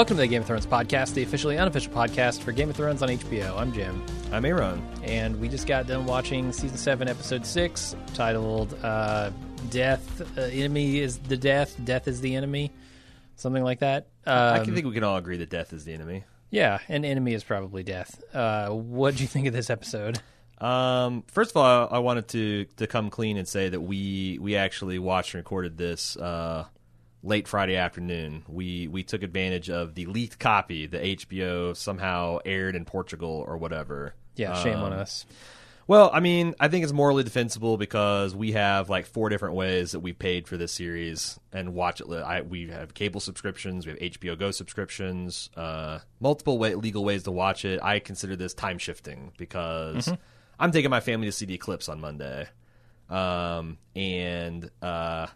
Welcome to the Game of Thrones podcast, the officially unofficial podcast for Game of Thrones on HBO. I'm Jim, I'm Aaron. and we just got done watching season seven, episode six, titled uh, "Death uh, Enemy is the Death, Death is the Enemy," something like that. Um, I can think we can all agree that death is the enemy. yeah, an enemy is probably death. Uh, what do you think of this episode? Um, first of all, I wanted to to come clean and say that we we actually watched and recorded this uh, late Friday afternoon. We we took advantage of the leaked copy that HBO somehow aired in Portugal or whatever. Yeah, shame on Um, us. Well, I mean, I think it's morally defensible because we have like four different ways that we paid for this series and watch it. I, we have cable subscriptions, we have HBO Go subscriptions, uh, multiple way, legal ways to watch it. I consider this time shifting because I'm taking my family to see the eclipse on Monday, um, and uh,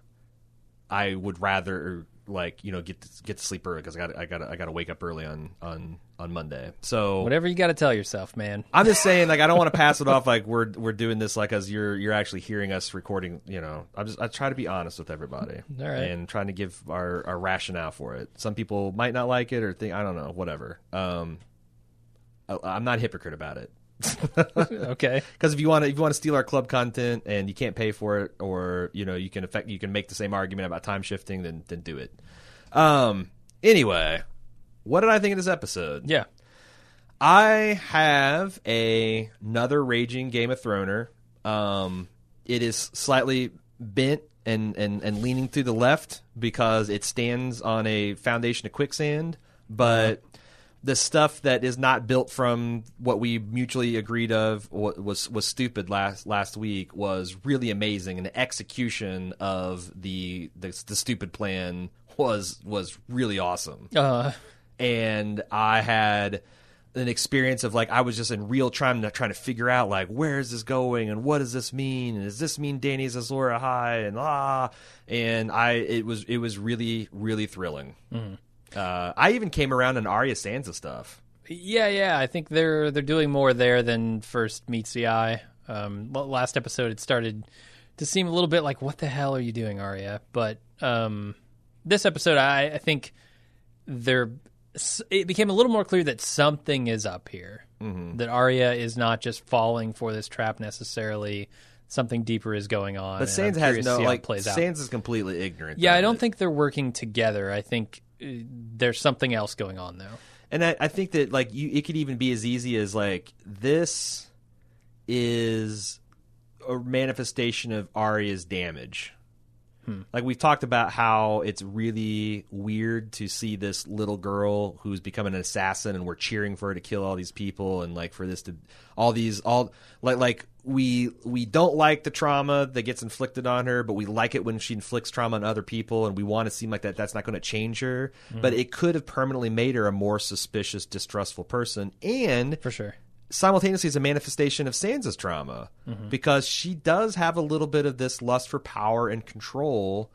I would rather like you know get to, get to sleep early because I got I got I got to wake up early on on on Monday. So Whatever you got to tell yourself, man. I'm just saying, like, I don't want to pass it off like we're we're doing this like as you're you're actually hearing us recording. You know, I'm just I try to be honest with everybody, All right. and trying to give our our rationale for it. Some people might not like it or think I don't know, whatever. Um, I, I'm not a hypocrite about it. Okay. Because if you want to, if you want to steal our club content and you can't pay for it, or you know, you can affect, you can make the same argument about time shifting, then then do it. Um. Anyway, what did I think of this episode? Yeah. I have a another raging Game of Throner. Um, it is slightly bent and, and, and leaning to the left because it stands on a foundation of quicksand, but the stuff that is not built from what we mutually agreed of wa- was was stupid last last week was really amazing, and the execution of the the, the stupid plan was was really awesome. Uh, and I had an experience of like I was just in real time to trying to figure out like where is this going and what does this mean? And does this mean Danny's Azor Ahai? And ah. And I it was it was really really thrilling. Uh, I even came around on Arya Sansa stuff. Yeah, yeah. I think they're they're doing more there than first meets the eye. Um, last episode, it started to seem a little bit like, "What the hell are you doing, Arya?" But um, this episode, I, I think there it became a little more clear that something is up here. That Arya is not just falling for this trap necessarily. Something deeper is going on. But Sansa has no see how it like plays out. Sansa's completely ignorant. Yeah, I don't it. think they're working together. I think there's something else going on though. And I, I think that like you, it could even be as easy as like this is a manifestation of Arya's damage. Like we've talked about how it's really weird to see this little girl who's becoming an assassin, and we're cheering for her to kill all these people, and like for this to all these all like like we we don't like the trauma that gets inflicted on her, but we like it when she inflicts trauma on other people, and we want to seem like that that's not going to change her, mm-hmm. but it could have permanently made her a more suspicious, distrustful person, and For sure. Simultaneously is a manifestation of Sansa's trauma mm-hmm. because she does have a little bit of this lust for power and control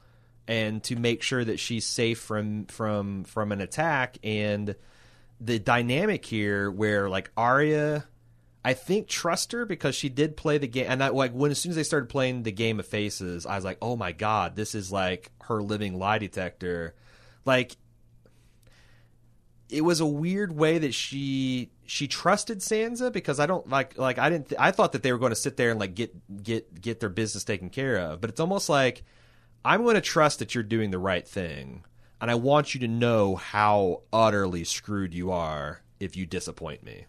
and to make sure that she's safe from from from an attack. And the dynamic here where like Arya I think trust her because she did play the game. And I, like when as soon as they started playing the game of faces I was like oh my god this is like her living lie detector. Like it was a weird way that she she trusted Sansa because I don't like like I didn't th- I thought that they were going to sit there and like get get get their business taken care of but it's almost like I'm going to trust that you're doing the right thing and I want you to know how utterly screwed you are if you disappoint me.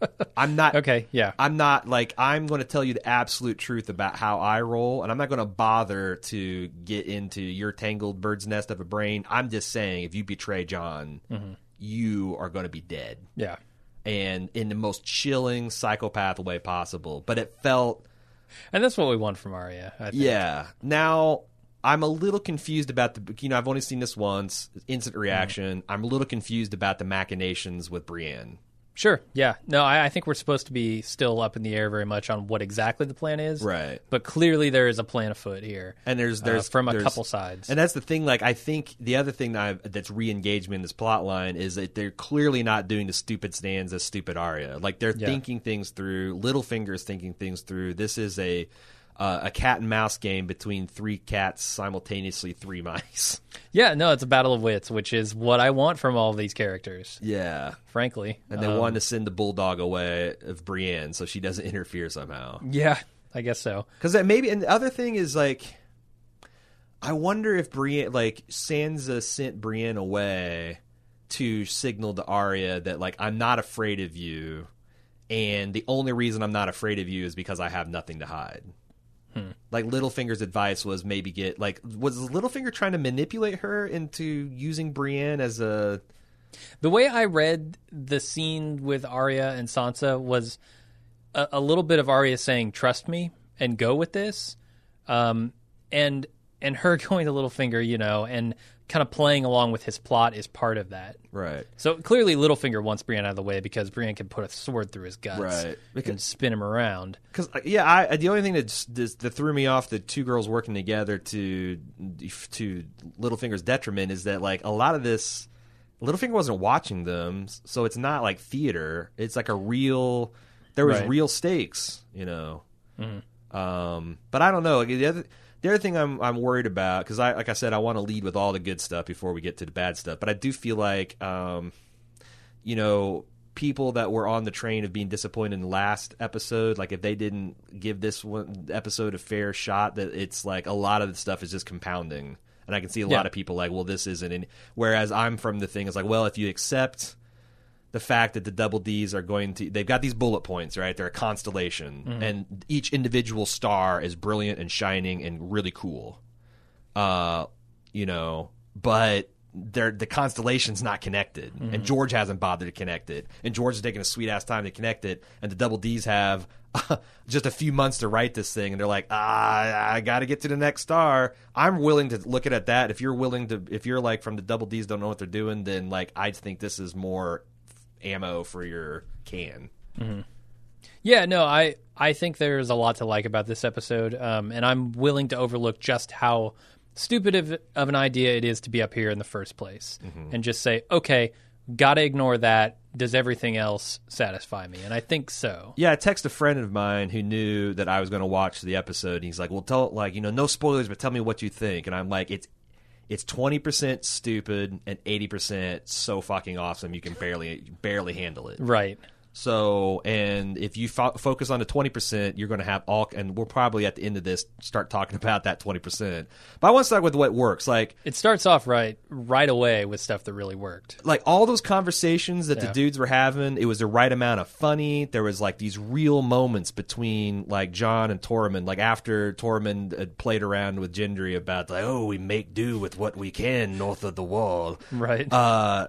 I'm not Okay. Yeah. I'm not like I'm going to tell you the absolute truth about how I roll, and I'm not going to bother to get into your tangled bird's nest of a brain. I'm just saying, if you betray Jon, mm-hmm. You are going to be dead, Yeah. and in the most chilling psychopath way possible. But it felt, And that's what we want from Arya. I think. yeah. Now I'm a little confused about the. You know, I've only seen this once. Instant reaction. Mm-hmm. I'm a little confused about the machinations with Brienne. Sure. Yeah. No, I, I think we're supposed to be still up in the air very much on what exactly the plan is. Right. But clearly there is a plan afoot here. And there's uh, there's from a there's- couple sides. And that's the thing. Like, I think the other thing that I've, that's re-engaged me in this plot line is that they're clearly not doing the stupid stands as stupid Arya. Like, they're Yeah. thinking things through. Littlefinger's thinking things through. This is a uh, a cat and mouse game between three cats simultaneously, three mice. Yeah, no, it's a battle of wits, which is what I want from all of these characters, Yeah. frankly. And they Um, wanted to send the bulldog away of Brienne so she doesn't interfere somehow. Yeah, I guess so. Because that maybe, and the other thing is like, I wonder if Brienne, like Sansa sent Brienne away to signal to Arya that like I'm not afraid of you, and the only reason I'm not afraid of you is because I have nothing to hide. Like Littlefinger's advice was maybe get like was Littlefinger trying to manipulate her into using Brienne as a The way I read the scene with Arya and Sansa was a, a little bit of Arya saying, "Trust me and go with this," um, and and her going to Littlefinger, you know, and kind of playing along with his plot is part of that. right? So clearly, Littlefinger wants Brienne out of the way because Brienne can put a sword through his guts Right. and Because- spin him around. Because uh, yeah, I uh, the only thing that that threw me off the two girls working together to to Littlefinger's detriment is that like a lot of this, Littlefinger wasn't watching them, so it's not like theater. It's like a real. There was Right. real stakes, you know. Mm-hmm. Um, but I don't know. The other the other thing I'm I'm worried about because I like I said I want to lead with all the good stuff before we get to the bad stuff. But I do feel like um, you know people that were on the train of being disappointed in the last episode like if they didn't give this one episode a fair shot that it's like a lot of the stuff is just compounding and i can see a Yeah. lot of people like well this isn't in whereas i'm from the thing is like well if you accept the fact that the double d's are going to they've got these bullet points right? They're a constellation. And each individual star is brilliant and shining and really cool. Uh, you know, but they're, the constellation's not connected, and George hasn't bothered to connect it, and George is taking a sweet ass time to connect it, and the Double D's have just a few months to write this thing, and they're like, ah, I got to get to the next star. I'm willing to look at that. If you're willing to, if you're like from the Double D's don't know what they're doing, then like I think this is more ammo for your can. Yeah, no, I I think there's a lot to like about this episode, um, and I'm willing to overlook just how stupid of, of an idea it is to be up here in the first place, and just say, okay, gotta ignore that. Does everything else satisfy me? And I think so. Yeah, I text a friend of mine who knew that I was going to watch the episode. And he's like, "Well, tell like you know, no spoilers, but tell me what you think." And I'm like, "It's it's twenty percent stupid and eighty percent so fucking awesome you can barely barely handle it." Right. So, and if you fo- focus on the twenty percent, you're going to have all. And we'll probably at the end of this start talking about that twenty percent. But I want to start with what works. Like, It starts off right right away with stuff that really worked. like all those conversations that the dudes were having, it was the right amount of funny. There was like these real moments between like Jon and Tormund. Like after Tormund had played around with Gendry about like, oh, we make do with what we can north of the wall. Right. Uh,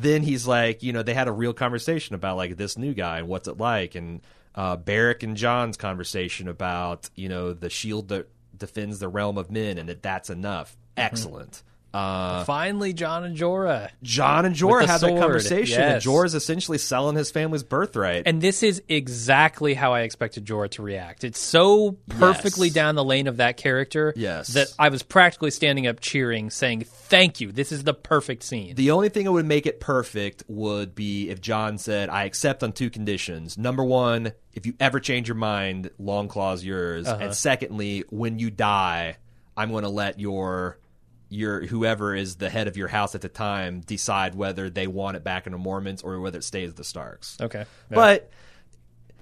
then he's like, you know, they had a real conversation about like this new guy and what's it like, and uh, Beric and Jon's conversation about you know the shield that defends the realm of men and that that's enough. Excellent. Uh, Finally, Jon and Jorah. Jon and Jorah the had that sword, conversation, and yes. Jorah's essentially selling his family's birthright. And this is exactly how I expected Jorah to react. It's so perfectly Yes. down the lane of that character Yes. that I was practically standing up cheering, saying, Thank you. This is the perfect scene. the only thing that would make it perfect would be if Jon said, "I accept on two conditions. Number one, if you ever change your mind, Longclaw's yours. Uh-huh. And secondly, when you die, I'm going to let your your whoever is the head of your house at the time decide whether they want it back in the Mormonts or whether it stays the Starks." okay. Yeah. But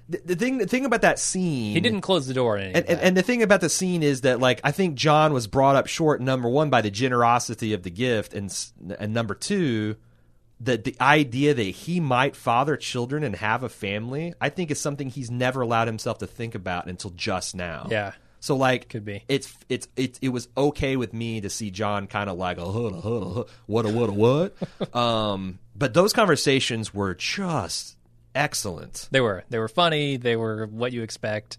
the, the thing the thing about that scene he didn't close the door and, and, and the thing about the scene is that like I think Jon was brought up short number one by the generosity of the gift and and number two that the idea that he might father children and have a family I think is something he's never allowed himself to think about until just now. Yeah. So like Could be. it's it's it, it was okay with me to see Jon kind of like a hood a hood a hood what a what a what um but those conversations were just excellent. They were. They were funny. They were what you expect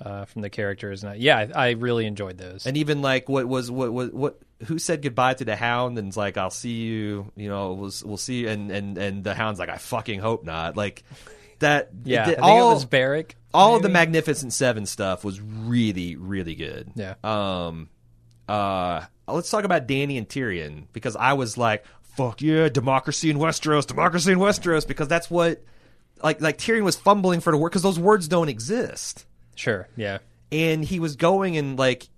uh, from the characters. And I, yeah, I, I really enjoyed those. And even like what was what what what who said goodbye to the hound and's like I'll see you you know we'll we'll see you and and and the hound's like I fucking hope not like that yeah, I think all it was Beric. All of the? Magnificent Seven stuff was really really good. Yeah. Um. Uh. Let's talk about Danny and Tyrion because I was like, "Fuck yeah, democracy in Westeros, democracy in Westeros," because that's what, like, like Tyrion was fumbling for the word because those words don't exist. Sure. Yeah. and he was going and like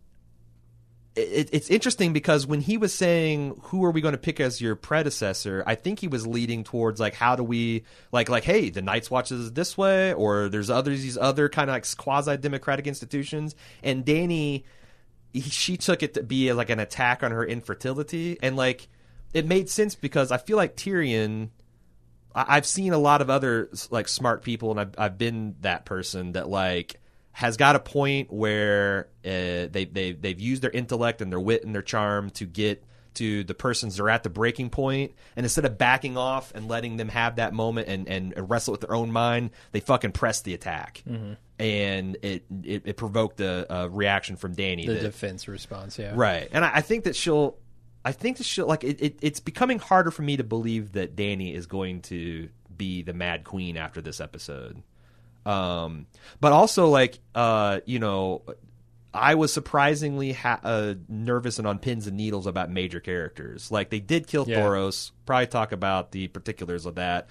it, it's interesting because when he was saying who are we going to pick as your predecessor? I think he was leading towards like how do we like like hey the night's watch is this way or there's others these other kind of like quasi democratic institutions. And danny he, she took it to be like an attack on her infertility. And like it made sense because i feel like tyrion I- i've seen a lot of other like smart people and i've, I've been that person that like has got a point where uh, they they they've used their intellect and their wit and their charm to get to the persons that are at the breaking point, and instead of backing off and letting them have that moment and, and wrestle with their own mind, they fucking press the attack, Mm-hmm. and it, it it provoked a, a reaction from Danny. The that- defense response, yeah. Right. And I, I think that she'll I think that she'll like it, it it's becoming harder for me to believe that Danny is going to be the Mad Queen after this episode. Um but also like uh you know I was surprisingly ha- uh, nervous and on pins and needles about major characters. Like they did kill Yeah. Thoros. Probably talk about the particulars of that.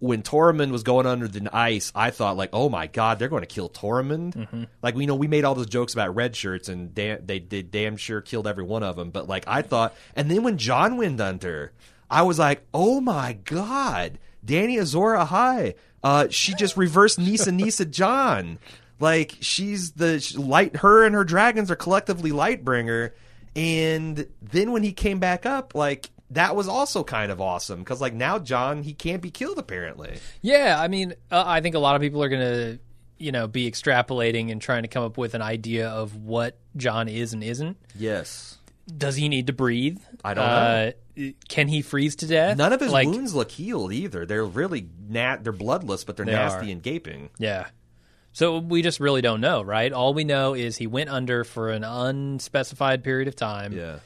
When Tormund was going under the ice, I thought like, "Oh my god, they're going to kill Tormund." Mm-hmm. Like we know we made all those jokes about red shirts, and da- they did damn sure killed every one of them. But like I thought, and then when Jon went under, I was like, "Oh my god, Danny Azor Ahai." Uh, she just reversed Nissa Nissa Jon. Like she's the sh- light. Her and her dragons are collectively Lightbringer. And then when he came back up, like that was also kind of awesome because like now Jon he can't be killed apparently. Yeah, I mean, uh, I think a lot of people are going to, you know, be extrapolating and trying to come up with an idea of what Jon is and isn't. Yes. Does he need to breathe? I don't know. uh, Can he freeze to death? None of his like, wounds look healed either. They're really nat. They're bloodless, but they're They nasty are. and gaping. Yeah. So we just really don't know, right? All we know is he went under for an unspecified period of time. Yeah.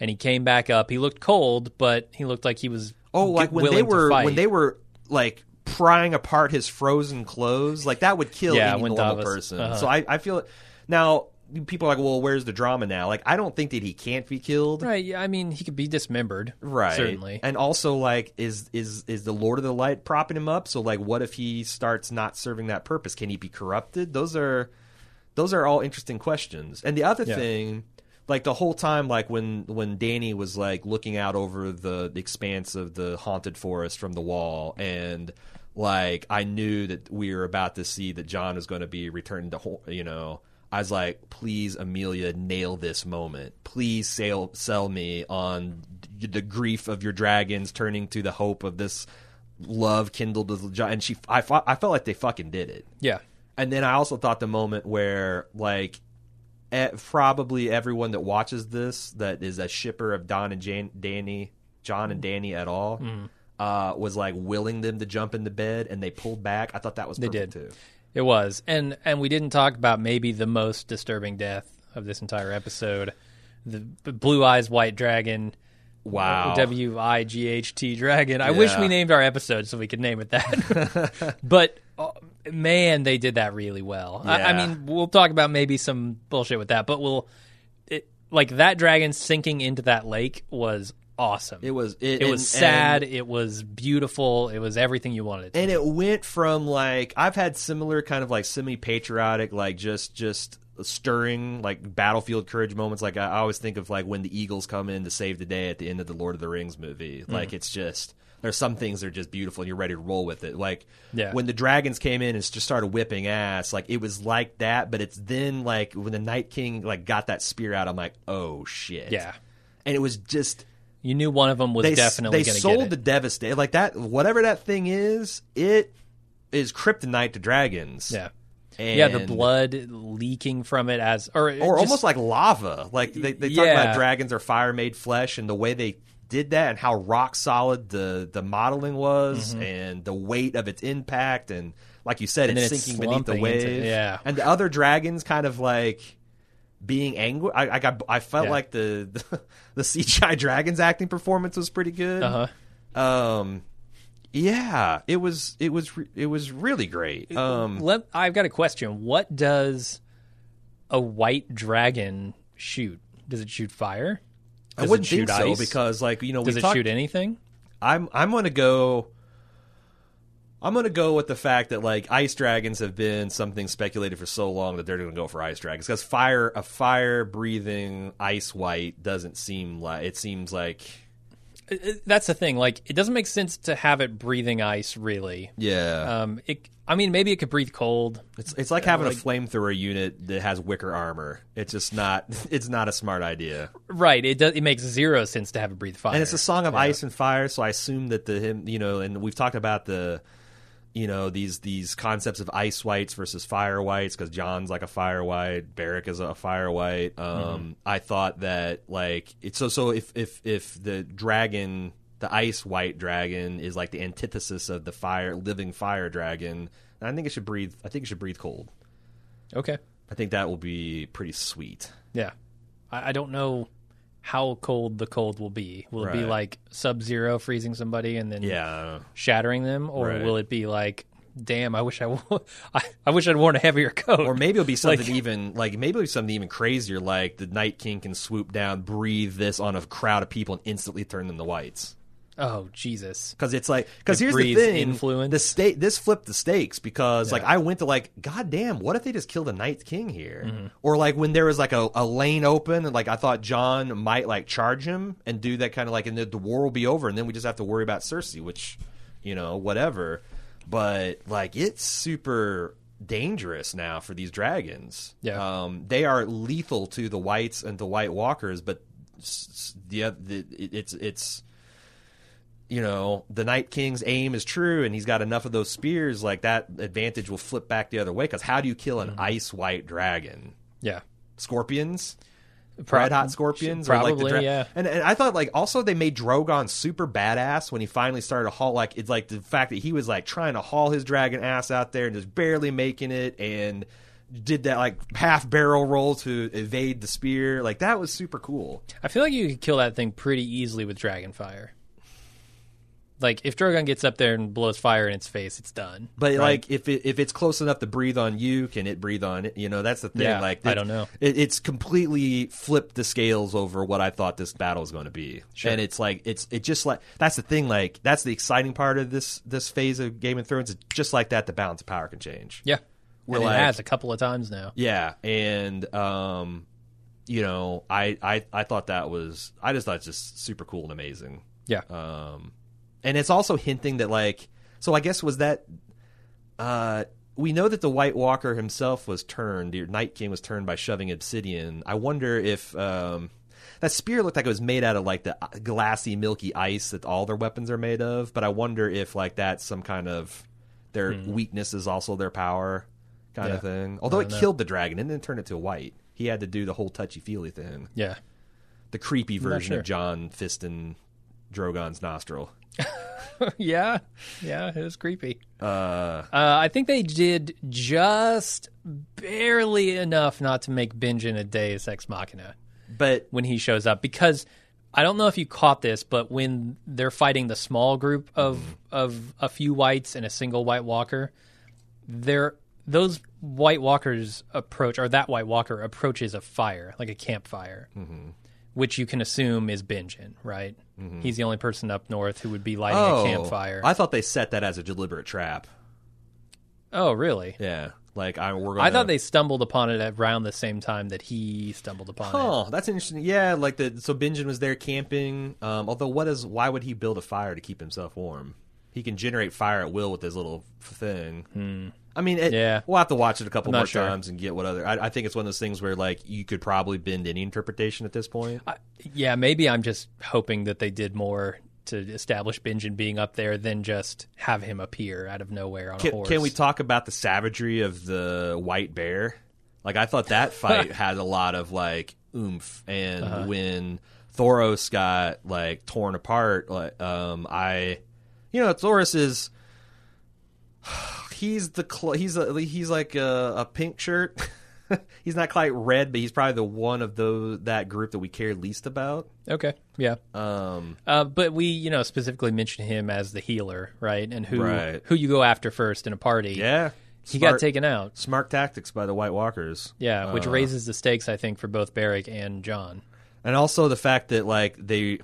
And he came back up. He looked cold, but he looked like he was Oh, like when they were when they were like prying apart his frozen clothes, like that would kill Yeah, any normal Davos- person. uh-huh. So I, I feel now people are like, well, where's the drama now? Like I don't think that he can't be killed. Right. Yeah. I mean, he could be dismembered. Right. Certainly. And also like is is is the Lord of the Light propping him up? So like what if he starts not serving that purpose? Can he be corrupted? Those are those are all interesting questions. And the other Yeah. thing like the whole time like when when Danny was like looking out over the, the expanse of the haunted forest from the wall and like I knew that we were about to see that John was going to be returned to you know I was like, please, Emilia, nail this moment. Please sell sell me on the grief of your dragons turning to the hope of this love kindled with Jon. And she, I, I felt like they fucking did it. Yeah. And then I also thought the moment where like probably everyone that watches this that is a shipper of Don and Jan- Danny, Jon and Danny at all, Mm-hmm. uh, was like willing them to jump into bed, and they pulled back. I thought that was They did. too. It was, and and we didn't talk about maybe the most disturbing death of this entire episode, the blue eyes white dragon. Wow. W I G H T dragon. I wish we named our episode so we could name it that. but oh, man, they did that really well. I, I mean, we'll talk about maybe some bullshit with that, but we'll it, like that dragon sinking into that lake was awesome. It was it, It and- was sad. and- it was beautiful. It was everything you wanted. It to and it went from like I've had similar kind of like semi patriotic, like just just stirring like battlefield courage moments. Like I, always think of like when the Eagles come in to save the day at the end of the Lord of the Rings movie. Mm-hmm. Like it's just there's some things that are just beautiful and you're ready to roll with it. Like Yeah. when the dragons came in and just started whipping ass, like it was like that. But it's then like when the Night King like got that spear out, I'm like, oh shit, Yeah. And it was just You knew one of them was they definitely they sold the devastate like that whatever that thing is it is kryptonite to dragons yeah. and, yeah, the blood leaking from it as or or just- almost like lava like they, they talk Yeah. about dragons are fire made flesh and the way they did that and how rock solid the the modeling was mm-hmm. and the weight of its impact and like you said And it's then it's sinking beneath the slumping wave into- yeah. and the other dragons kind of like being angry I, I got I felt Yeah. like the, the the CGI dragons acting performance was pretty good uh-huh. um yeah it was it was it was really great um Let, I've got a question. What does a white dragon shoot? Does it shoot fire? i wouldn't it shoot think so because like you know does it talked, shoot anything? i'm i'm gonna go I'm gonna go with the fact that like ice dragons have been something speculated for so long that they're gonna go for ice dragons because fire a fire breathing ice white doesn't seem like it seems like That's the thing. Like, it doesn't make sense to have it breathing ice, really. yeah Um, it. I mean, maybe it could breathe cold. it's it's like having like- a flamethrower unit that has wicker armor. It's just not it's not a smart idea. Right. It does. It makes zero sense to have it breathe fire. And it's a song of ice and fire, so I assume that the him, you know, and we've talked about the, you know, these these concepts of ice whites versus fire whites because Jon's like a fire white, Beric is a fire white. Um, I thought that like it's so so if if if the dragon, the ice white dragon, is like the antithesis of the fire living fire dragon, I think it should breathe. I think it should breathe cold. Okay. I think that will be pretty sweet. Yeah. I, I don't know how cold the cold will be. Will it be like sub zero freezing somebody and then Yeah. shattering them, or Right. will it be like, damn, I wish I, wo- I, I wish I'd worn a heavier coat. Or maybe it'll be something Like- even like maybe it'll be something even crazier, like the Night King can swoop down, breathe this on a crowd of people, and instantly turn them to whites. Oh Jesus. Because it's like because It here's the thing, influence. the state this flipped the stakes because like I went to like God damn, what if they just killed a Night King here? Mm-hmm. Or like when there was like a, a lane open and like I thought Jon might like charge him and do that kind of like and the, the war will be over and then we just have to worry about Cersei, which you know whatever. But like it's super dangerous now for these dragons. Yeah. um, they are lethal to the whites and the White Walkers, but s- the, the it- it's it's you know the Night King's aim is true, and he's got enough of those spears. Like that advantage will flip back the other way. Because how do you kill Mm-hmm. an ice white dragon? Yeah. Scorpions, Pro- red hot scorpions, or like Probably, dra- yeah. And, and I thought like also they made Drogon super badass when he finally started to haul. Like it's like the fact that he was like trying to haul his dragon ass out there and just barely making it, and did that like half barrel roll to evade the spear. Like that was super cool. I feel like you could kill that thing pretty easily with dragon fire. Like if Drogon gets up there and blows fire in its face, it's done. But right? like, if it, if it's close enough to breathe on you, can it breathe on it? You know, that's the thing. Yeah, like, I don't know. It, it's completely flipped the scales over what I thought this battle was going to be, Sure. and it's like it's it just like that's the thing. Like that's the exciting part of this this phase of Game of Thrones. It's just like that. The balance of power can change. yeah, We're like- it has a couple of times now. Yeah, and um, you know, I I I thought that was I just thought it's just super cool and amazing. Yeah, Um, and it's also hinting that like, so I guess was that, uh, we know that the White Walker himself was turned. The Night King was turned by shoving obsidian. I wonder if um, that spear looked like it was made out of like the glassy, milky ice that all their weapons are made of. But I wonder if like that's some kind of their weakness is also their power kind of Hmm. Thing. Although it know. killed the dragon and then turned it to a white. He had to do the whole touchy feely thing. yeah. The creepy version sure. of Jon fisting Drogon's nostril. yeah, yeah, it was creepy. Uh, Uh, I think they did just barely enough not to make Benjen a Deus Ex Machina but when he shows up because I don't know if you caught this, but when they're fighting the small group of Mm-hmm. of a few whites and a single White Walker, they're those White Walkers approach or that White Walker approaches a fire like a campfire, Mm-hmm. Which you can assume is Benjen, right? He's the only person up north who would be lighting oh, a campfire. I thought they set that as a deliberate trap. oh, really? Yeah, like I we're gonna. I thought they stumbled upon it around the same time that he stumbled upon it. Oh, that's interesting. Yeah, like the so Benjen was there camping. Um, although, what is why would he build a fire to keep himself warm? He can generate fire at will with his little thing. I mean, it, Yeah. we'll have to watch it a couple more sure. times and get what other. I, I think it's one of those things where like you could probably bend any interpretation at this point. I, yeah, maybe I'm just hoping that they did more to establish Benjen being up there than just have him appear out of nowhere on a horse. can we talk about the savagery of the white bear? Like I thought that fight had a lot of like oomph, and Uh-huh. when Thoros got like torn apart, like um, I, you know, Thoros is he's the cl- he's a, he's like a, a pink shirt. he's not quite red, but he's probably the one of those that group that we care least about. Okay, yeah. Um, Uh, but we, you know, specifically mentioned him as the healer, right? And who Right. who you go after first in a party. yeah, he Smart- got taken out. Smart tactics by the White Walkers. Yeah, which Uh, raises the stakes, I think, for both Beric and Jon. and also the fact that like they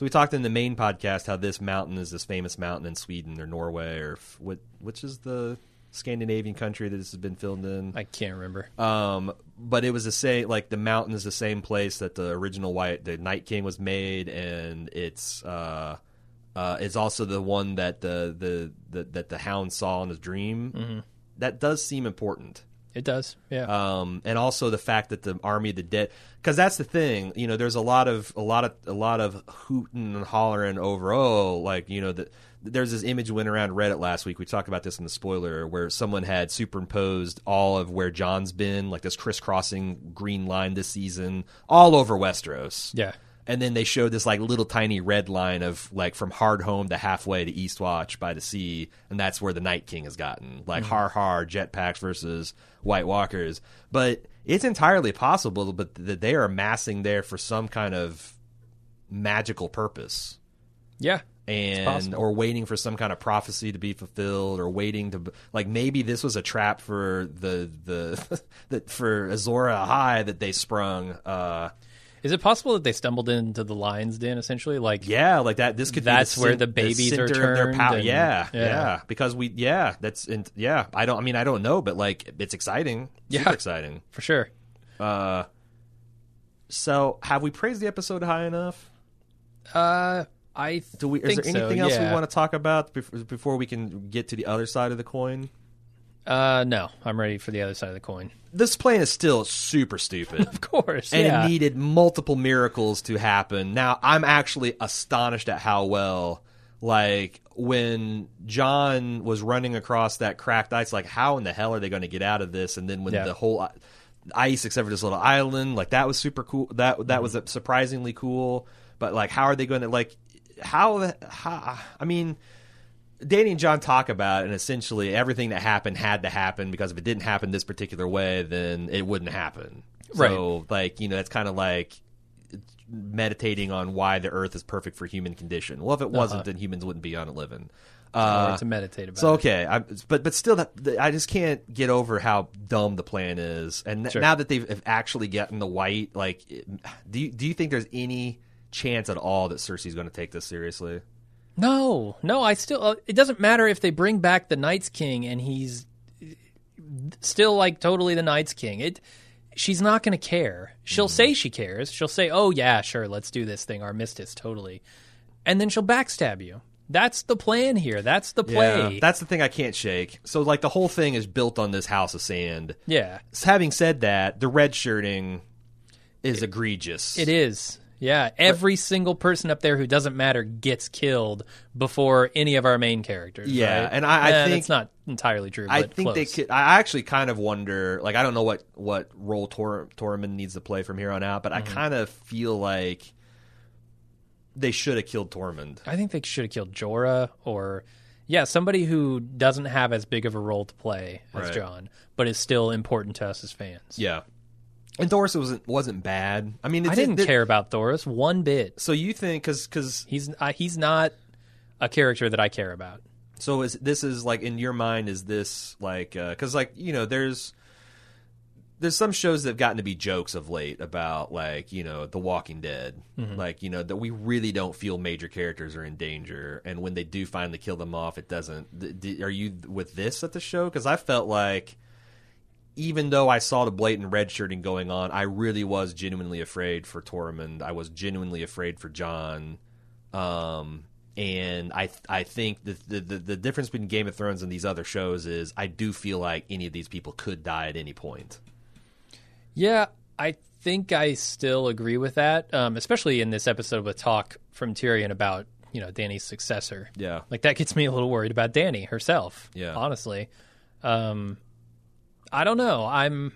So we talked in the main podcast how this mountain is this famous mountain in Sweden or Norway or f- what which is the Scandinavian country that this has been filmed in. I can't remember. Um, but it was the same. Like the mountain is the same place that the original White the Night King was made, and it's uh, uh, it's also the one that the the, the that the Hound saw in his dream. That does seem important. It does. Yeah. Um, and also the fact that the army of the dead, because that's the thing. You know, there's a lot of a lot of a lot of hooting and hollering over. Oh, like you know that. There's this image went around Reddit last week. We talked about this in the spoiler, where someone had superimposed all of where Jon's been, like this crisscrossing green line this season, all over Westeros. yeah. And then they showed this like little tiny red line of like from Hardhome to halfway to Eastwatch by the sea, and that's where the Night King has gotten like har har jetpacks versus White Walkers. But it's entirely possible, but that they are amassing there for some kind of magical purpose Yeah. and or waiting for some kind of prophecy to be fulfilled or waiting to like maybe this was a trap for the the that for Azor Ahai that they sprung uh Is it possible that they stumbled into the lion's den essentially? Like, yeah like that this could be That's be where the babies are of their turned power. and- yeah, yeah yeah. because we yeah that's in, yeah I don't I mean I don't know but like it's exciting super Yeah. exciting for sure. uh so have we praised the episode high enough Uh, I do we is there so, anything else we want to talk about before, before we can get to the other side of the coin Uh, no, I'm ready for the other side of the coin. this plan is still super stupid. Of course, and yeah. it needed multiple miracles to happen. Now, I'm actually astonished at how well, like, when Jon was running across that cracked ice, like, how in the hell are they going to get out of this? And then when Yeah. the whole ice, except for this little island, like, that was super cool. That that was surprisingly cool. But, like, how are they going to, like, how, how, I mean, Danny and Jon talk about, and essentially everything that happened had to happen because if it didn't happen this particular way, then it wouldn't happen. Right. So, like, you know, it's kind of like meditating on why the Earth is perfect for human condition. Well, if it wasn't, then humans wouldn't be on it living. Uh, to meditate about. so okay, I, but but still, that, I just can't get over how dumb the plan is. And Sure. now that they've actually gotten the white, like, do you, do you think there's any chance at all that Cersei's going to take this seriously? No, no, I still. Uh, it doesn't matter if they bring back the Night's King and he's still like totally the Night's King. It. She's not going to care. She'll Mm. say she cares. She'll say, "Oh yeah, sure, let's do this thing, Armistice, totally," and then she'll backstab you. That's the plan here. That's the play. Yeah, that's the thing I can't shake. So like the whole thing is built on this house of sand. yeah, Having said that, the red shirting is egregious. it is. Yeah, every single person up there who doesn't matter gets killed before any of our main characters. Yeah, right? and I- I Eh, think- that's not entirely true. I think they could. I actually kind of wonder. Like, I don't know what what role Tor, Tormund needs to play from here on out, but Mm-hmm. I kind of feel like they should have killed Tormund. I think they should have killed Jorah or yeah, somebody who doesn't have as big of a role to play as Right. Jon, but is still important to us as fans. Yeah, and Thoros wasn't wasn't bad. I mean, it's, I didn't it- care about Thoros one bit. So you think because because He's uh, he's not a character that I care about. So is this is like in your mind is this like because like you know there's there's some shows that have gotten to be jokes of late about like you know The Walking Dead like you know that we really don't feel major characters are in danger and when they do finally kill them off it doesn't th- d- are you with this at the show because I felt like even though I saw the blatant redshirting going on I really was genuinely afraid for Tormund I was genuinely afraid for Jon um, and I I think the, the the the difference between Game of Thrones and these other shows is I do feel like any of these people could die at any point. Yeah, I think I still agree with that, um, especially in this episode with talk from Tyrion about you know Danny's successor. Yeah. Like that gets me a little worried about Danny herself. Yeah. honestly, um, I don't know. I'm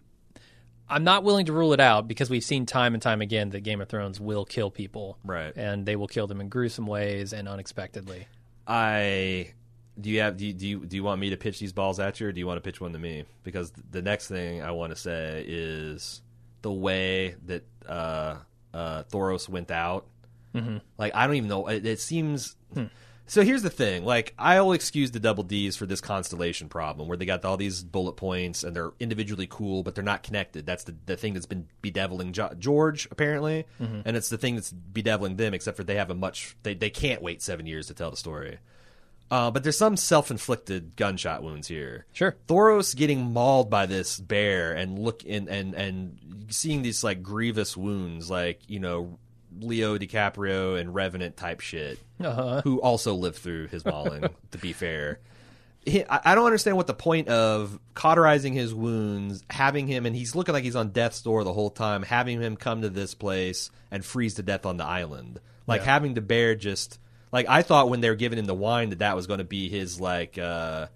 I'm not willing to rule it out because we've seen time and time again that Game of Thrones will kill people, Right. And they will kill them in gruesome ways and unexpectedly. I do you have do you, do you do you want me to pitch these balls at you or do you want to pitch one to me? Because the next thing I want to say is the way that uh, uh, Thoros went out. Mm-hmm. Like I don't even know. It, it seems So here's the thing. Like, I'll excuse the double D's for this constellation problem where they got all these bullet points and they're individually cool, but they're not connected. That's the, the thing that's been bedeviling jo- George, apparently. And it's the thing that's bedeviling them, except for they have a much, they, they can't wait seven years to tell the story. Uh, but there's some self inflicted gunshot wounds here. Sure. Thoros getting mauled by this bear and look and and and seeing these like grievous wounds, like you know Leo DiCaprio and Revenant type shit, Uh-huh. who also lived through his mauling. to be fair, He- I I don't understand what the point of cauterizing his wounds, having him, and he's looking like he's on death's door the whole time, having him come to this place and freeze to death on the island, like Yeah. having the bear just like I thought when they were giving him the wine that that was going to be his like. uh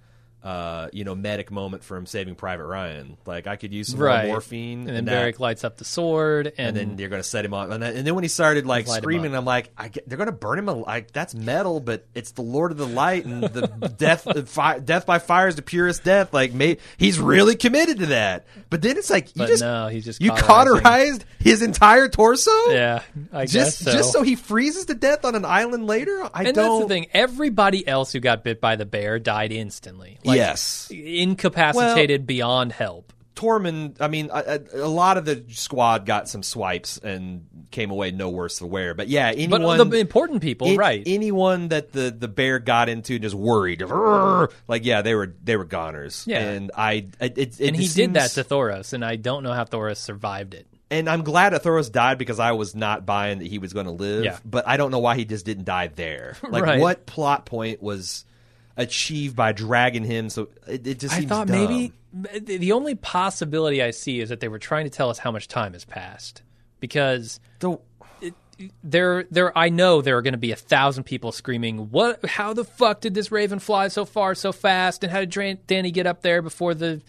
uh, you know, medic moment from saving Private Ryan. Like I could use some Right. more morphine, And then Beric lights up the sword, and, and then they're going to set him on. And then, and then when he started like screaming. I'm like, I get, they're going to burn him. Like that's metal, but it's the Lord of the Light and the death, fi- death by fire is the purest death. Like, may, he's really committed to that. But then it's like you but just no, he's just you cauterized his entire torso. Yeah, I Just guess so. just so he freezes to death on an island later. I and don't. that's the thing. Everybody else who got bit by the bear died instantly. Like, yes, incapacitated beyond help. Tormund, I mean, a, a, lot of the squad got some swipes and came away no worse for wear. But yeah, But anyone, the important people, an- right? Anyone that the, the bear got into and just worried, like yeah, they were they were goners. Yeah. and I it, it, and he just did that to Thoros, and I don't know how Thoros survived it. and I'm glad that Thoros died because I was not buying that he was going to live. Yeah. but I don't know why he just didn't die there. Like Right. what plot point was achieved by dragging him? So it, it just I thought dumb. maybe the only possibility I see is that they were trying to tell us how much time has passed because The- there there I know there are going to be a thousand people screaming what how the fuck did this raven fly so far so fast and how did Danny get up there before the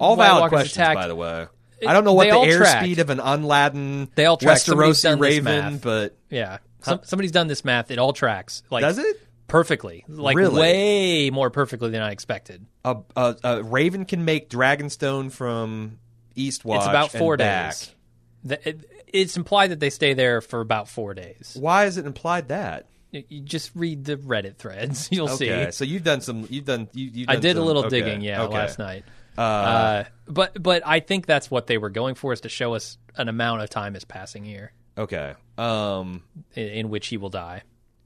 all valid Walkers questions, attacked. by the way. I don't know what the airspeed of an unladen They all track. Westerosi raven, but yeah some, somebody's done this math it all tracks like does it? Perfectly like Really? way more perfectly than I expected A, a, a raven can make Dragonstone from Eastwatch. it's about four days The- it- it's implied that they stay there for about four days Why is it implied that? You- just read the Reddit threads. You'll Okay, see. so you've done some. You've done. You, you've I did a little okay, digging, yeah, okay. last night. Uh, Uh, but but I think that's what they were going for is to show us an amount of time is passing here okay. Um. in, in which he will die.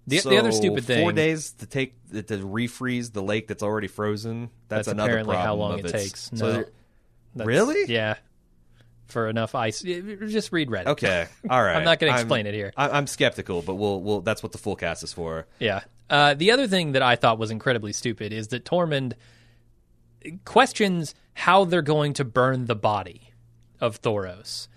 The, so the other stupid thing, Four days to take to refreeze the lake that's already frozen. That's, That's another apparently how long it takes. So No. there- that's- really? yeah, for enough ice. Just read Reddit. okay. All right. I'm not going to I'm- explain it here. I'm skeptical, but we'll. We'll. That's what the full cast is for. Yeah. Uh, the other thing that I thought was incredibly stupid is that Tormund questions how they're going to burn the body of Thoros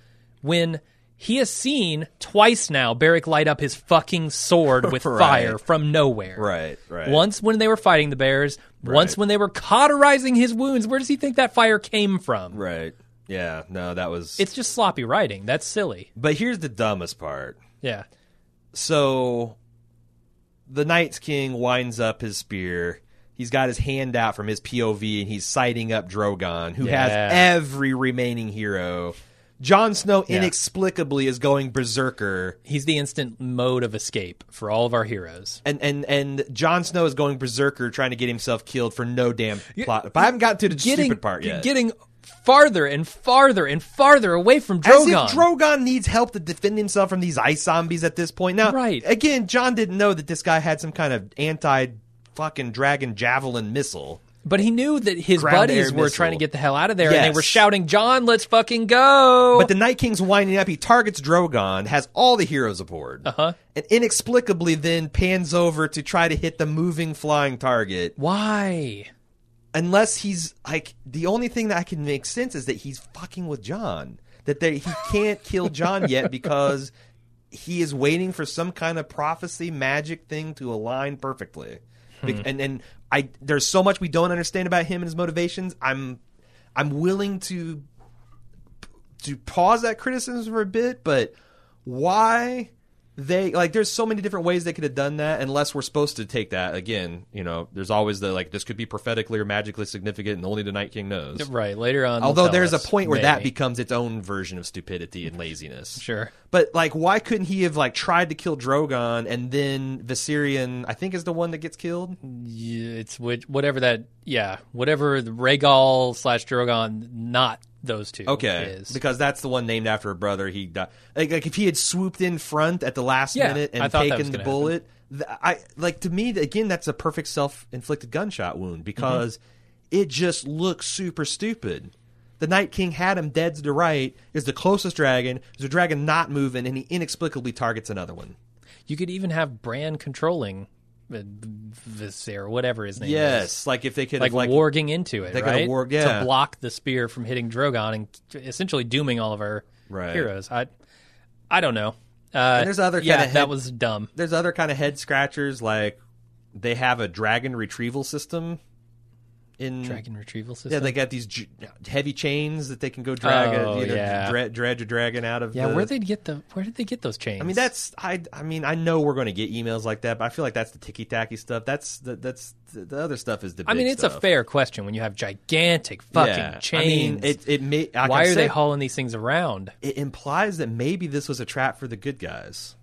when he has seen twice now Beric light up his fucking sword with Right. fire from nowhere. Right. Right. Once when they were fighting the bears, right. once when they were cauterizing his wounds. Where does he think that fire came from? Right. Yeah. No, that was. It's just sloppy writing. That's silly. But here's the dumbest part. Yeah. So the Night's King winds up his spear. He's got his hand out from his POV and he's sighting up Drogon, who Yeah. has every remaining hero. Jon Snow Yeah. inexplicably is going berserker, He's the instant mode of escape for all of our heroes. and and and Jon Snow is going berserker, trying to get himself killed for no damn plot. But I haven't gotten to the stupid part yet. Getting farther and farther and farther away from Drogon. As if Drogon needs help to defend himself from these ice zombies at this point. Now, Right. again, Jon didn't know that this guy had some kind of anti fucking dragon javelin missile. But he knew that his Ground buddies were missile. trying to get the hell out of there, and they were shouting, "Jon, let's fucking go!" But the Night King's winding up. He targets Drogon, has all the heroes aboard, Uh-huh. and inexplicably then pans over to try to hit the moving flying target. why? Unless he's like the only thing that I can make sense is that he's fucking with Jon. That they, he can't kill Jon yet because he is waiting for some kind of prophecy magic thing to align perfectly. Hmm. And and I there's so much we don't understand about him and his motivations. I'm I'm willing to to pause that criticism for a bit, but why they like there's so many different ways they could have done that unless we're supposed to take that again you know there's always the like this could be prophetically or magically significant and only the night king knows Right later on. although there's a point where that becomes its own version of stupidity and laziness sure. But like, why couldn't he have like tried to kill Drogon and then Viserion? I think is the one that gets killed. Yeah, it's which, whatever that. Yeah, whatever the Rhaegal slash Drogon, not those two. Okay, is. because that's the one named after a brother. He died. Like, like if he had swooped in front at the last Yeah, minute and taken the bullet, th- I like to me again that's a perfect self-inflicted gunshot wound because Mm-hmm. it just looks super stupid. The Night King had him dead to the right. Is the closest dragon. is a dragon not moving, and he inexplicably targets another one. you could even have Bran controlling uh, Viser, whatever his name is. Yes, like if they could like, like warging into it, they right? warged- yeah. To block the spear from hitting Drogon and essentially dooming all of our Right. heroes. I, I don't know. Uh, there's other yeah, kinda that was dumb. there's other kind of head scratchers like they have a dragon retrieval system in Dragon retrieval system. Yeah, they got these j- heavy chains that they can go drag, Oh, a, you know, yeah. dra- dredge a dragon out of. yeah, the, where they get the where did they get those chains? I mean, that's I. I mean, I know we're going to get emails like that, but I feel like that's the ticky tacky stuff. That's the, that's the, the other stuff is the. I mean, it's stuff. a fair question when you have gigantic fucking yeah. chains. I mean, it it may. like Why I are they hauling these things around? It implies that maybe this was a trap for the good guys.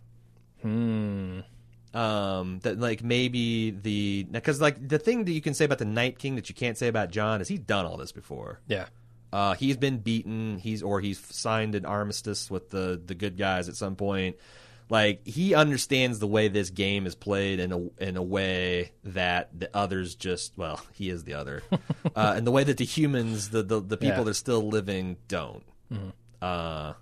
Hmm. Um that like maybe the because like the thing that you can say about the night king that you can't say about Jon is he's done all this before. Yeah. uh he's been beaten. He's or he's signed an armistice with the the good guys at some point. Like he understands the way this game is played in a in a way that the others just well he is the other. Uh and the way that the humans the the, the people Yeah. that are still living don't. Uh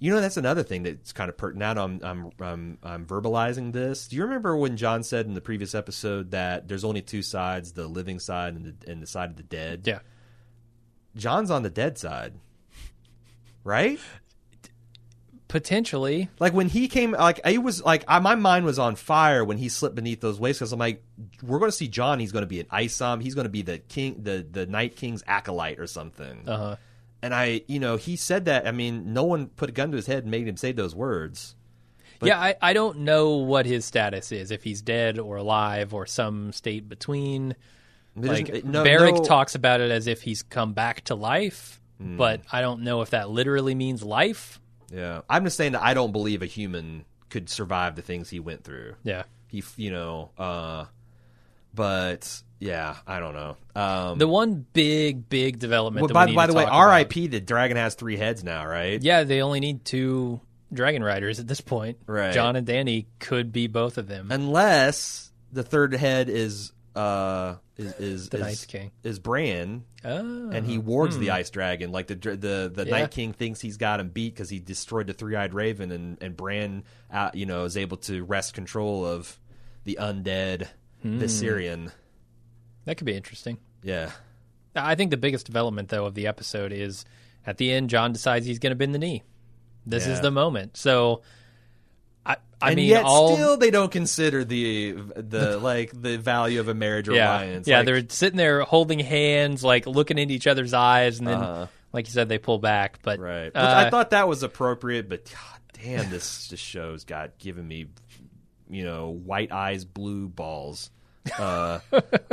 you know, that's another thing that's kind of pertinent. Now I'm, I'm I'm I'm verbalizing this. Do you remember when Jon said in the previous episode that there's only two sides: the living side and the and the side of the dead? Yeah. Jon's on the dead side, right? Potentially. Like when he came, like I was like I, my mind was on fire when he slipped beneath those waves because I'm like, we're going to see John. He's going to be an Isom. He's going to be the king, the the Night King's acolyte or something. Uh huh. And I, you know, he said that. I mean, no one put a gun to his head and made him say those words. But- yeah, I, I don't know what his status is, if he's dead or alive or some state between. Like no- Beric no- talks about it as if he's come back to life, Hmm. but I don't know if that literally means life. Yeah, I'm just saying that I don't believe a human could survive the things he went through. Yeah. He, you know, uh, but yeah, I don't know. Um, The one big, big development. well, by, by the way, about- R.I.P. The dragon has three heads now, right? Yeah, they only need two dragon riders at this point. Right. Jon and Dany could be both of them. Unless the third head is uh is is The is, Night's King. is Bran, oh. and he wargs the ice dragon. Like the the the Yeah. Night King thinks he's got him beat because he destroyed the three eyed raven, and and Bran, uh, you know, is able to wrest control of the undead Viserion. that could be interesting. Yeah. I think the biggest development, though, of the episode is at the end, Jon decides he's going to bend the knee. This is the moment. So, I, I and mean, yet all still they don't consider the the like the value of a marriage yeah, alliance. yeah, Like, they're sitting there holding hands, like looking into each other's eyes, and then, Uh-huh. like you said, they pull back. But right. Uh, I thought that was appropriate, but god damn, this this show's got given me, you know, white eyes, blue balls. uh,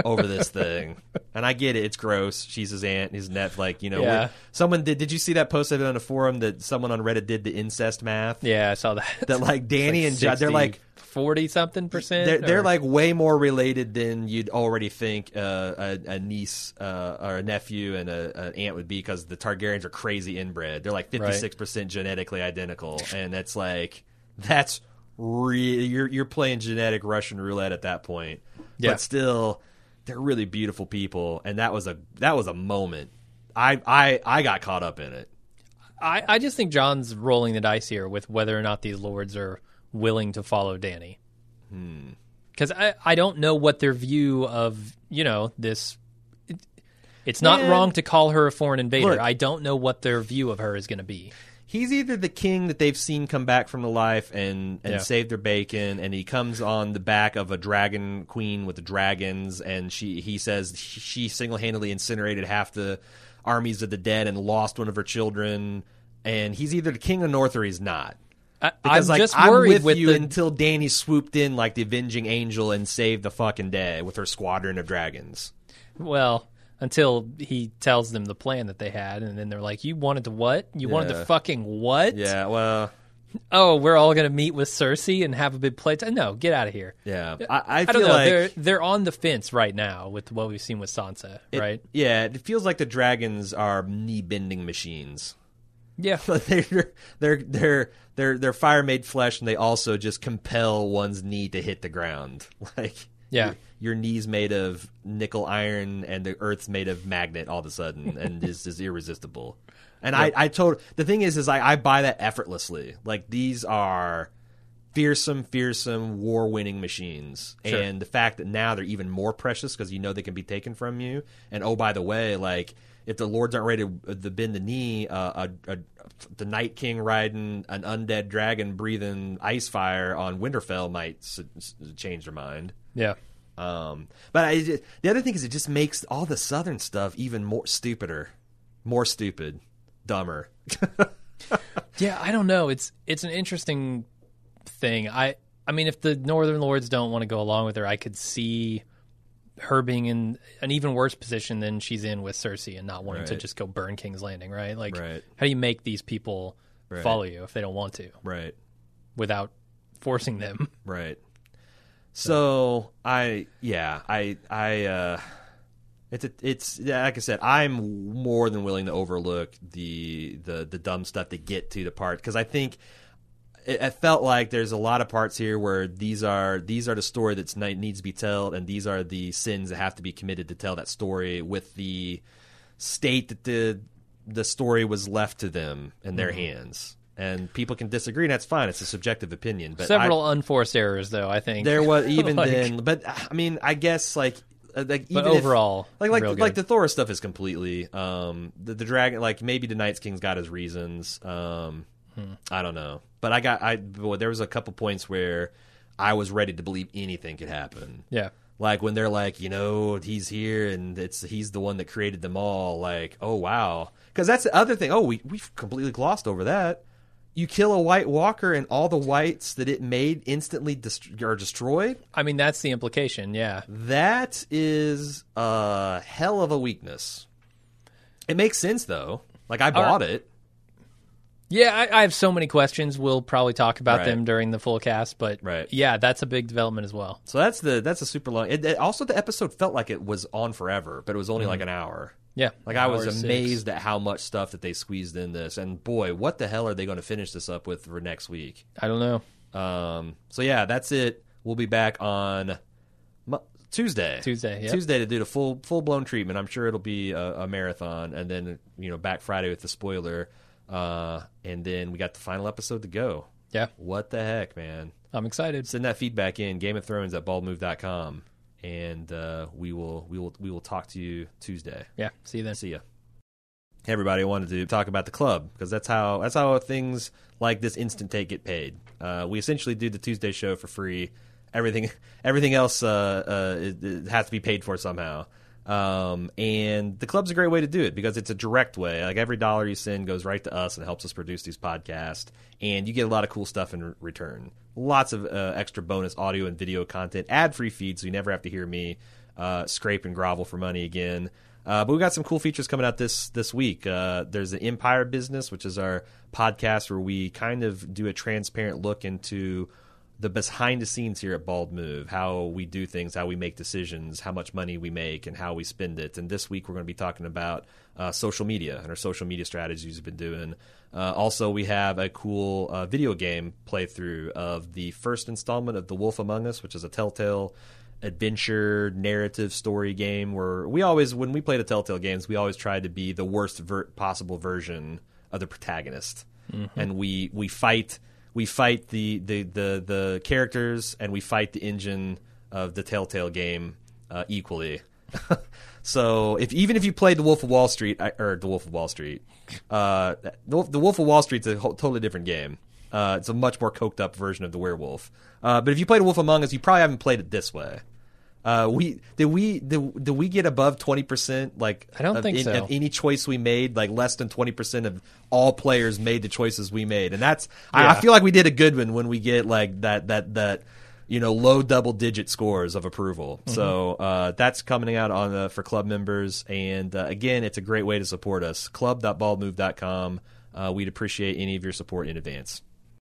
over this thing, and I get it. It's gross. She's his aunt, his net. Like you know, Yeah. someone did. Did you see that post of it on a forum that someone on Reddit did the incest math? yeah, I saw that. That like Dany and Jon, they're like forty something percent. They're, they're like way more related than you'd already think uh, a, a niece uh, or a nephew and a, an aunt would be because the Targaryens are crazy inbred. They're like fifty six percent genetically identical, and that's like that's really you're you're playing genetic Russian roulette at that point. Yeah. But still, they're really beautiful people, and that was a that was a moment. I I I got caught up in it. I, I just think Jon's rolling the dice here with whether or not these lords are willing to follow Dany. Hmm. Because I, I don't know what their view of, you know, this. It, it's not Man. wrong to call her a foreign invader. Look. I don't know what their view of her is going to be. He's either the king that they've seen come back from the life and and Yeah. save their bacon and he comes on the back of a dragon queen with the dragons and she he says she single-handedly incinerated half the armies of the dead and lost one of her children and he's either the king of north or he's not I, because I'm like just I'm worried with, you the. until Dany swooped in like the avenging angel and saved the fucking day with her squadron of dragons. well, until he tells them the plan that they had, and then they're like, "You wanted to what? You wanted Yeah. to fucking what?" Yeah, well, Oh, we're all going to meet with Cersei and have a big play. No, get out of here. Yeah, uh, I, I I feel don't know. like they're they're on the fence right now with what we've seen with Sansa, it- right? Yeah, it feels like the dragons are knee bending machines. Yeah. they're they're they're they're they're fire made flesh, and they also just compel one's knee to hit the ground. Like Yeah. your, your knee's made of nickel iron, and the earth's made of magnet all of a sudden, and is is irresistible. And I I told the thing is is I I buy that effortlessly. Like these are fearsome, fearsome, war winning machines. Sure. And the fact that now they're even more precious because you know they can be taken from you. And oh, by the way, like if the lords aren't ready to, to bend the knee, uh, a, a, the Night King riding an undead dragon breathing ice fire on Winterfell might s- s- change their mind. Yeah. Um, but I, the other thing is, it just makes all the southern stuff even more stupider, more stupid, dumber. Yeah, I don't know. It's it's an interesting thing. I I mean, if the Northern Lords don't want to go along with her, I could see her being in an even worse position than she's in with Cersei and not wanting to just go burn King's Landing, right? Like, Right. how do you make these people Right. follow you if they don't want to right. without forcing them? Right. So I yeah I I uh it's a, it's yeah, like I said I'm more than willing to overlook the the the dumb stuff to get to the part because I think it, it felt like there's a lot of parts here where these are these are the story that needs to be told and these are the sins that have to be committed to tell that story with the state that the the story was left to them in their hands and people can disagree and that's fine. It's a subjective opinion but I- Several unforced errors, though. I think. There was even Like- then, but I mean, I guess like, uh, like but even if- overall, like like like good. the Thor stuff is completely um the, the dragon like maybe the Night's King's got his reasons um Hmm. I don't know. But I got I boy, there was a couple points where I was ready to believe anything could happen. Yeah, like when they're like you know he's here and it's he's the one that created them all like oh wow. Because that's the other thing. Oh we we've completely glossed over that you kill a white walker and all the whites that it made instantly dest- are destroyed I mean that's the implication. Yeah, that is a hell of a weakness. It makes sense though. Like I bought it. Yeah, I, I have so many questions. We'll probably talk about Right. them during the full cast, but Right. yeah, that's a big development as well. So that's the that's a super long. It, it- also, the episode felt like it was on forever, but it was only mm-hmm. like an hour. Yeah, Like I was hour six. amazed at how much stuff that they squeezed in this. And boy, what the hell are they going to finish this up with for next week? I don't know. Um, so yeah, that's it. We'll be back on Tuesday. Tuesday, yep. Tuesday to do the full full blown treatment. I'm sure it'll be a, a marathon, and then you know back Friday with the spoiler, uh, and then we got the final episode to go. Yeah, What the heck, man? I'm excited. Send that feedback in Game of Thrones at baldmove.com, and uh, we will we will we will talk to you Tuesday. Yeah, see you then. See ya. Hey everybody, I wanted to talk about the club because that's how that's how things like this instant take get paid. Uh, we essentially do the Tuesday show for free. Everything everything else uh, uh, it, it has to be paid for somehow. Um, and the club's a great way to do it because it's a direct way. Like every dollar you send goes right to us and helps us produce these podcasts, and you get a lot of cool stuff in re- return. Lots of uh, extra bonus audio and video content, ad free feed, so you never have to hear me uh, scrape and grovel for money again. Uh, but we got some cool features coming out this this week. Uh, there's the Empire Business, which is our podcast where we kind of do a transparent look into the behind the scenes here at Bald Move, how we do things, how we make decisions, how much money we make, and how we spend it. And this week we're going to be talking about uh, social media and our social media strategies we've been doing. Uh, also, we have a cool uh, video game playthrough of the first installment of The Wolf Among Us, which is a Telltale adventure narrative story game where we always when we play the telltale games we always try to be the worst ver- possible version of the protagonist and we we fight we fight the, the the the characters and we fight the engine of the telltale game uh, equally. So if even if you played the wolf of wall street or the wolf of wall street uh, the, the wolf of wall street's a whole, totally different game. Uh, it's a much more coked up version of the werewolf. Uh, but if you played wolf among us you probably haven't played it this way uh, we did we did, did we get above twenty percent? Like I don't of think in- so. of any choice we made, like less than twenty percent of all players made the choices we made, and that's I, I feel like we did a good one when we get like that that that you know low double digit scores of approval. Mm-hmm. So uh, that's coming out on uh, for club members, and uh, again, it's a great way to support us. Club.baldmove.com. Uh, we'd appreciate any of your support in advance.